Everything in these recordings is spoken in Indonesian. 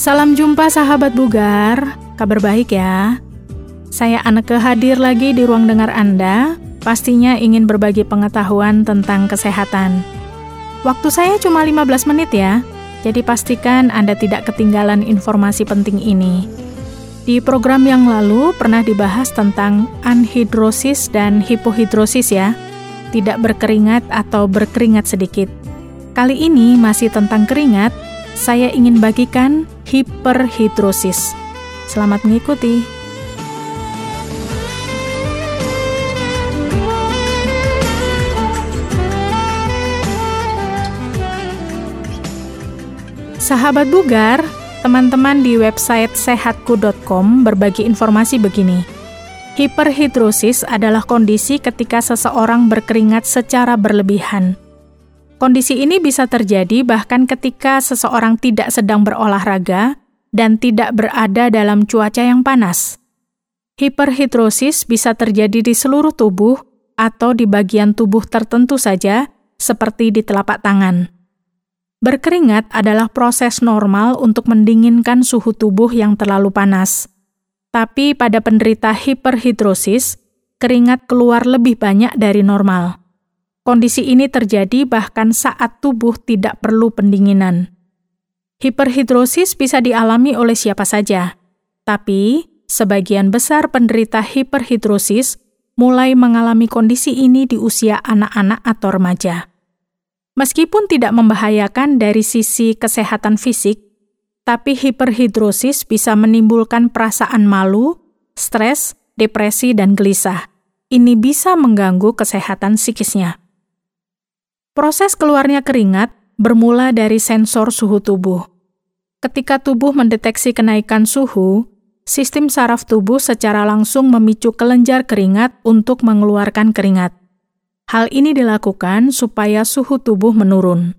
Salam jumpa sahabat bugar, kabar baik ya. Saya Aneke hadir lagi di ruang dengar Anda, pastinya ingin berbagi pengetahuan tentang kesehatan. Waktu saya cuma 15 menit ya, jadi pastikan Anda tidak ketinggalan informasi penting ini. Di program yang lalu pernah dibahas tentang anhidrosis dan hipohidrosis ya, tidak berkeringat atau berkeringat sedikit. Kali ini masih tentang keringat, saya ingin bagikan hiperhidrosis. Selamat mengikuti. Sahabat bugar, teman-teman di website sehatku.com berbagi informasi begini. Hiperhidrosis adalah kondisi ketika seseorang berkeringat secara berlebihan Kondisi ini bisa terjadi bahkan ketika seseorang tidak sedang berolahraga dan tidak berada dalam cuaca yang panas. Hiperhidrosis bisa terjadi di seluruh tubuh atau di bagian tubuh tertentu saja, seperti di telapak tangan. Berkeringat adalah proses normal untuk mendinginkan suhu tubuh yang terlalu panas. Tapi pada penderita hiperhidrosis, keringat keluar lebih banyak dari normal. Kondisi ini terjadi bahkan saat tubuh tidak perlu pendinginan. Hiperhidrosis bisa dialami oleh siapa saja, tapi sebagian besar penderita hiperhidrosis mulai mengalami kondisi ini di usia anak-anak atau remaja. Meskipun tidak membahayakan dari sisi kesehatan fisik, tapi hiperhidrosis bisa menimbulkan perasaan malu, stres, depresi, dan gelisah. Ini bisa mengganggu kesehatan psikisnya. Proses keluarnya keringat bermula dari sensor suhu tubuh. Ketika tubuh mendeteksi kenaikan suhu, sistem saraf tubuh secara langsung memicu kelenjar keringat untuk mengeluarkan keringat. Hal ini dilakukan supaya suhu tubuh menurun.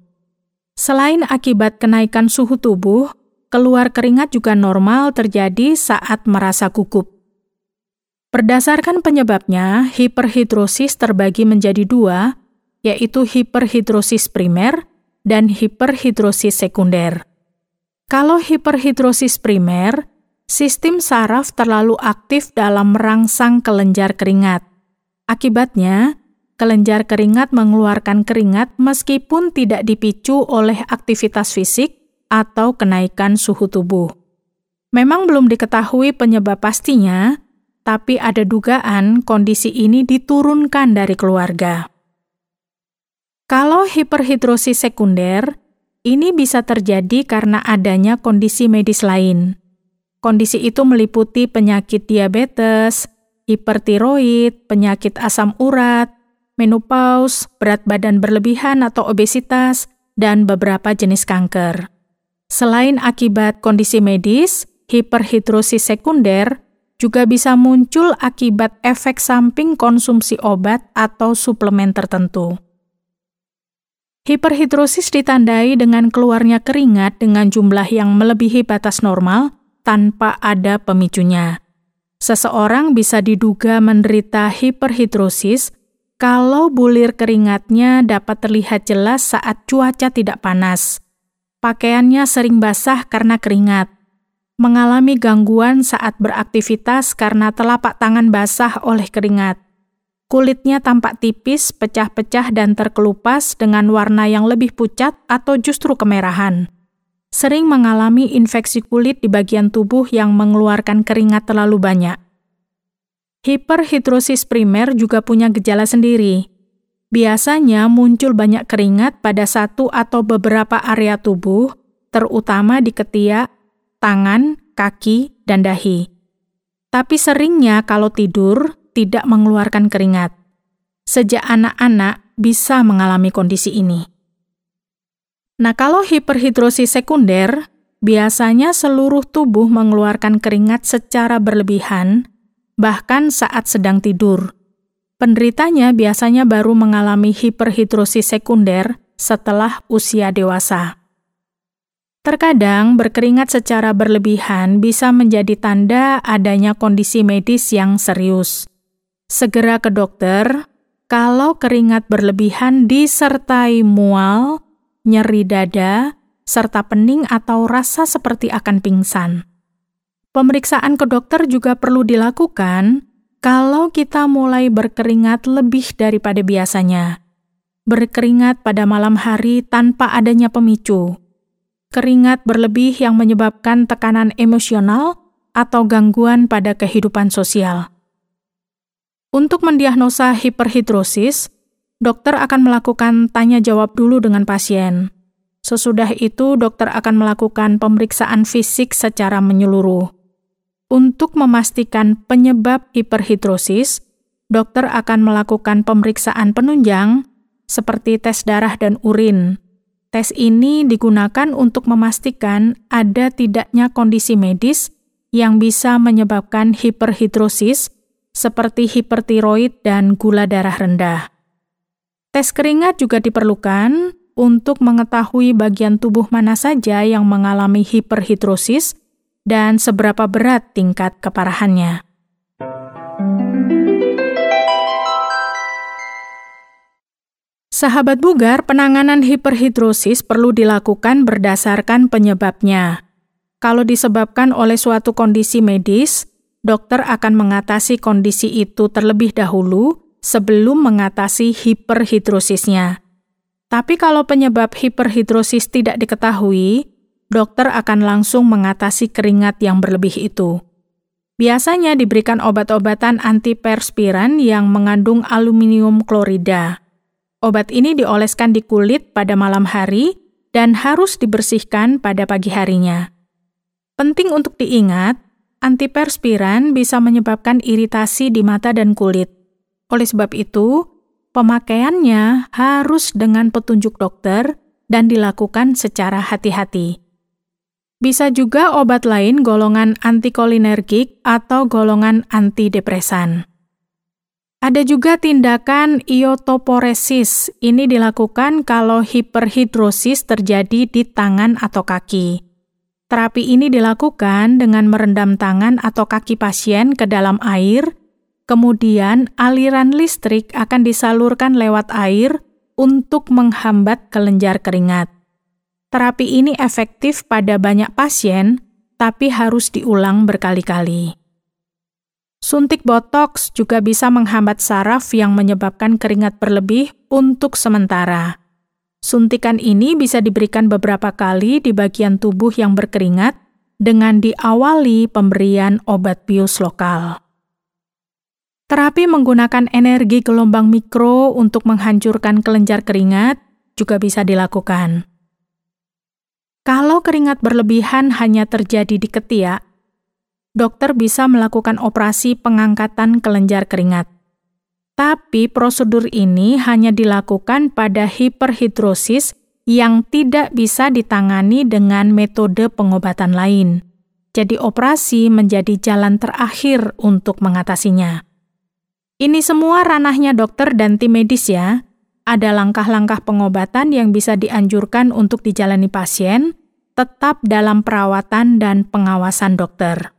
Selain akibat kenaikan suhu tubuh, keluar keringat juga normal terjadi saat merasa gugup. Berdasarkan penyebabnya, hiperhidrosis terbagi menjadi dua, yaitu hiperhidrosis primer dan hiperhidrosis sekunder. Kalau hiperhidrosis primer, sistem saraf terlalu aktif dalam merangsang kelenjar keringat. Akibatnya, kelenjar keringat mengeluarkan keringat meskipun tidak dipicu oleh aktivitas fisik atau kenaikan suhu tubuh. Memang belum diketahui penyebab pastinya, tapi ada dugaan kondisi ini diturunkan dari keluarga. Kalau hiperhidrosis sekunder, ini bisa terjadi karena adanya kondisi medis lain. Kondisi itu meliputi penyakit diabetes, hipertiroid, penyakit asam urat, menopause, berat badan berlebihan atau obesitas, dan beberapa jenis kanker. Selain akibat kondisi medis, hiperhidrosis sekunder juga bisa muncul akibat efek samping konsumsi obat atau suplemen tertentu. Hiperhidrosis ditandai dengan keluarnya keringat dengan jumlah yang melebihi batas normal tanpa ada pemicunya. Seseorang bisa diduga menderita hiperhidrosis kalau bulir keringatnya dapat terlihat jelas saat cuaca tidak panas. Pakaiannya sering basah karena keringat. Mengalami gangguan saat beraktivitas karena telapak tangan basah oleh keringat Kulitnya tampak tipis, pecah-pecah, dan terkelupas dengan warna yang lebih pucat atau justru kemerahan. Sering mengalami infeksi kulit di bagian tubuh yang mengeluarkan keringat terlalu banyak. Hiperhidrosis primer juga punya gejala sendiri. Biasanya muncul banyak keringat pada satu atau beberapa area tubuh, terutama di ketiak, tangan, kaki, dan dahi. Tapi seringnya kalau tidur, tidak mengeluarkan keringat. Sejak anak-anak bisa mengalami kondisi ini. Nah, kalau hiperhidrosis sekunder, biasanya seluruh tubuh mengeluarkan keringat secara berlebihan, bahkan saat sedang tidur. Penderitanya biasanya baru mengalami hiperhidrosis sekunder setelah usia dewasa. Terkadang berkeringat secara berlebihan bisa menjadi tanda adanya kondisi medis yang serius segera ke dokter kalau keringat berlebihan disertai mual, nyeri dada, serta pening atau rasa seperti akan pingsan. Pemeriksaan ke dokter juga perlu dilakukan kalau kita mulai berkeringat lebih daripada biasanya. Berkeringat pada malam hari tanpa adanya pemicu. Keringat berlebih yang menyebabkan tekanan emosional atau gangguan pada kehidupan sosial. Untuk mendiagnosa hiperhidrosis, dokter akan melakukan tanya jawab dulu dengan pasien. Sesudah itu, dokter akan melakukan pemeriksaan fisik secara menyeluruh. Untuk memastikan penyebab hiperhidrosis, dokter akan melakukan pemeriksaan penunjang seperti tes darah dan urin. Tes ini digunakan untuk memastikan ada tidaknya kondisi medis yang bisa menyebabkan hiperhidrosis seperti hipertiroid dan gula darah rendah. Tes keringat juga diperlukan untuk mengetahui bagian tubuh mana saja yang mengalami hiperhidrosis dan seberapa berat tingkat keparahannya. Sahabat bugar, penanganan hiperhidrosis perlu dilakukan berdasarkan penyebabnya. Kalau disebabkan oleh suatu kondisi medis, dokter akan mengatasi kondisi itu terlebih dahulu sebelum mengatasi hiperhidrosisnya. Tapi kalau penyebab hiperhidrosis tidak diketahui, dokter akan langsung mengatasi keringat yang berlebih itu. Biasanya diberikan obat-obatan antiperspiran yang mengandung aluminium klorida. Obat ini dioleskan di kulit pada malam hari dan harus dibersihkan pada pagi harinya. Penting untuk diingat, antiperspiran bisa menyebabkan iritasi di mata dan kulit. Oleh sebab itu, Pemakaiannya harus dengan petunjuk dokter dan dilakukan secara hati-hati. Bisa juga obat lain golongan antikolinergik atau golongan antidepresan. Ada juga tindakan iotoporesis. Ini dilakukan kalau hiperhidrosis terjadi di tangan atau kaki. Terapi ini dilakukan dengan merendam tangan atau kaki pasien ke dalam air Kemudian aliran listrik akan disalurkan lewat air untuk menghambat kelenjar keringat. Terapi ini efektif pada banyak pasien, tapi harus diulang berkali-kali. Suntik botox juga bisa menghambat saraf yang menyebabkan keringat berlebih untuk sementara. Suntikan ini bisa diberikan beberapa kali di bagian tubuh yang berkeringat dengan diawali pemberian obat bius lokal. Terapi menggunakan energi gelombang mikro untuk menghancurkan kelenjar keringat juga bisa dilakukan. Kalau keringat berlebihan hanya terjadi di ketiak, dokter bisa melakukan operasi pengangkatan kelenjar keringat. Tapi prosedur ini hanya dilakukan pada hiperhidrosis yang tidak bisa ditangani dengan metode pengobatan lain. Jadi operasi menjadi jalan terakhir untuk mengatasinya. Ini semua ranahnya dokter dan tim medis ya. Ada langkah-langkah pengobatan yang bisa dianjurkan untuk dijalani pasien, tetap dalam perawatan dan pengawasan dokter.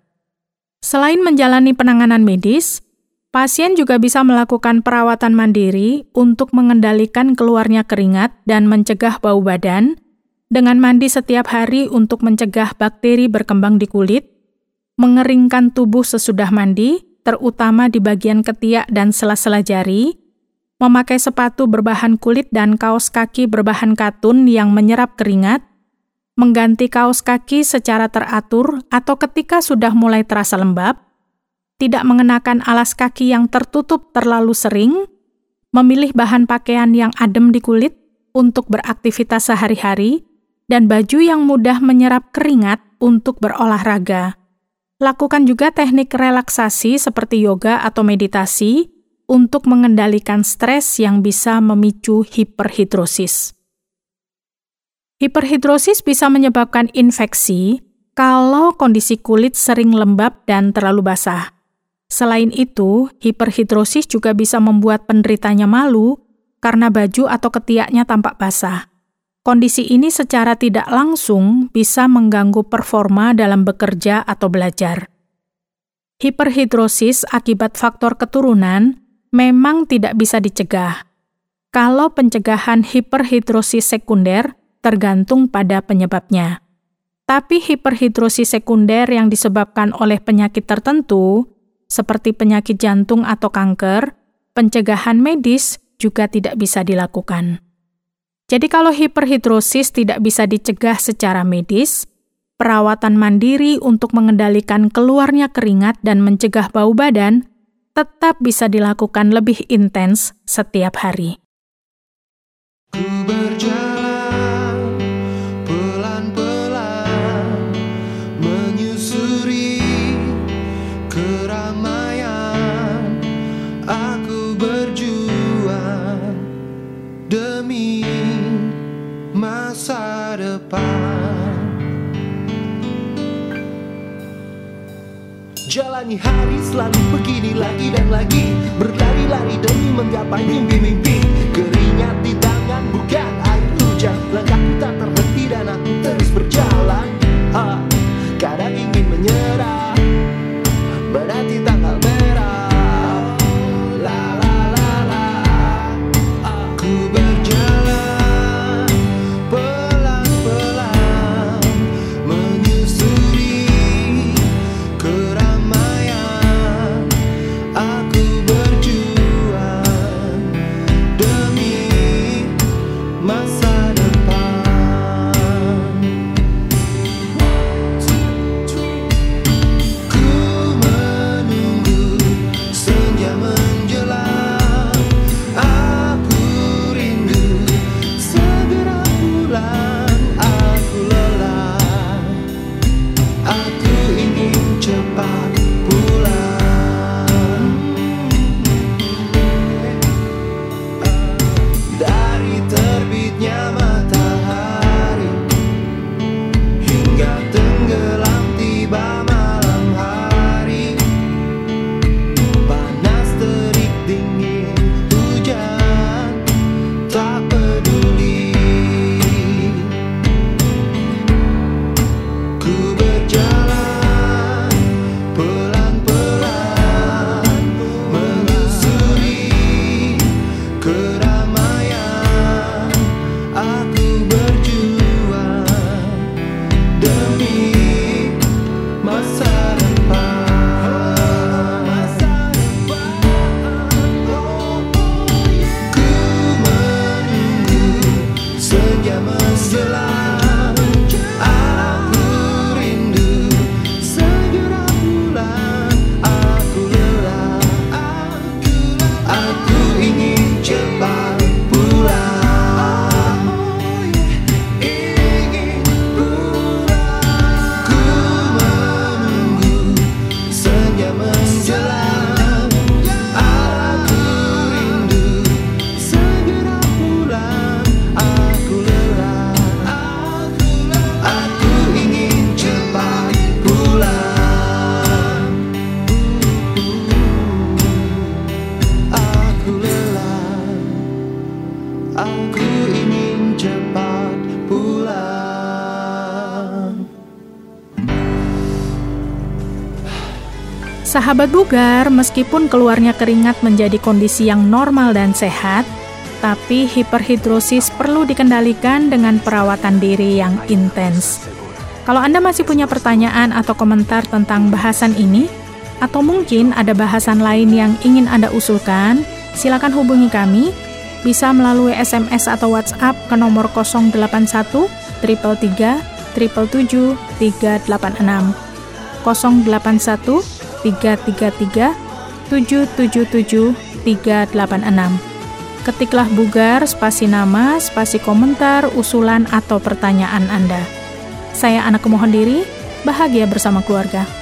Selain menjalani penanganan medis, pasien juga bisa melakukan perawatan mandiri untuk mengendalikan keluarnya keringat dan mencegah bau badan, dengan mandi setiap hari untuk mencegah bakteri berkembang di kulit, mengeringkan tubuh sesudah mandi, terutama di bagian ketiak dan sela-sela jari, memakai sepatu berbahan kulit dan kaos kaki berbahan katun yang menyerap keringat, mengganti kaos kaki secara teratur atau ketika sudah mulai terasa lembab, tidak mengenakan alas kaki yang tertutup terlalu sering, memilih bahan pakaian yang adem di kulit untuk beraktivitas sehari-hari, dan baju yang mudah menyerap keringat untuk berolahraga. Lakukan juga teknik relaksasi seperti yoga atau meditasi untuk mengendalikan stres yang bisa memicu hiperhidrosis. Hiperhidrosis bisa menyebabkan infeksi kalau kondisi kulit sering lembab dan terlalu basah. Selain itu, hiperhidrosis juga bisa membuat penderitanya malu karena baju atau ketiaknya tampak basah. Kondisi ini secara tidak langsung bisa mengganggu performa dalam bekerja atau belajar. Hiperhidrosis akibat faktor keturunan memang tidak bisa dicegah. Kalau pencegahan hiperhidrosis sekunder tergantung pada penyebabnya. Tapi hiperhidrosis sekunder yang disebabkan oleh penyakit tertentu, seperti penyakit jantung atau kanker, pencegahan medis juga tidak bisa dilakukan. Jadi kalau hiperhidrosis tidak bisa dicegah secara medis, perawatan mandiri untuk mengendalikan keluarnya keringat dan mencegah bau badan tetap bisa dilakukan lebih intens setiap hari. Jalani hari selalu begini lagi dan lagi. Berlari-lari demi menggapai mimpi-mimpi. Keringat di tangan bukan Sahabat bugar, meskipun keluarnya keringat menjadi kondisi yang normal dan sehat, tapi hiperhidrosis perlu dikendalikan dengan perawatan diri yang intens. Kalau Anda masih punya pertanyaan atau komentar tentang bahasan ini, atau mungkin ada bahasan lain yang ingin Anda usulkan, silakan hubungi kami, bisa melalui SMS atau WhatsApp ke nomor 081 333 777 386 081 333 777 386. Ketiklah bugar, spasi nama, spasi komentar, usulan, atau pertanyaan Anda. Saya anak kemohon diri, bahagia bersama keluarga.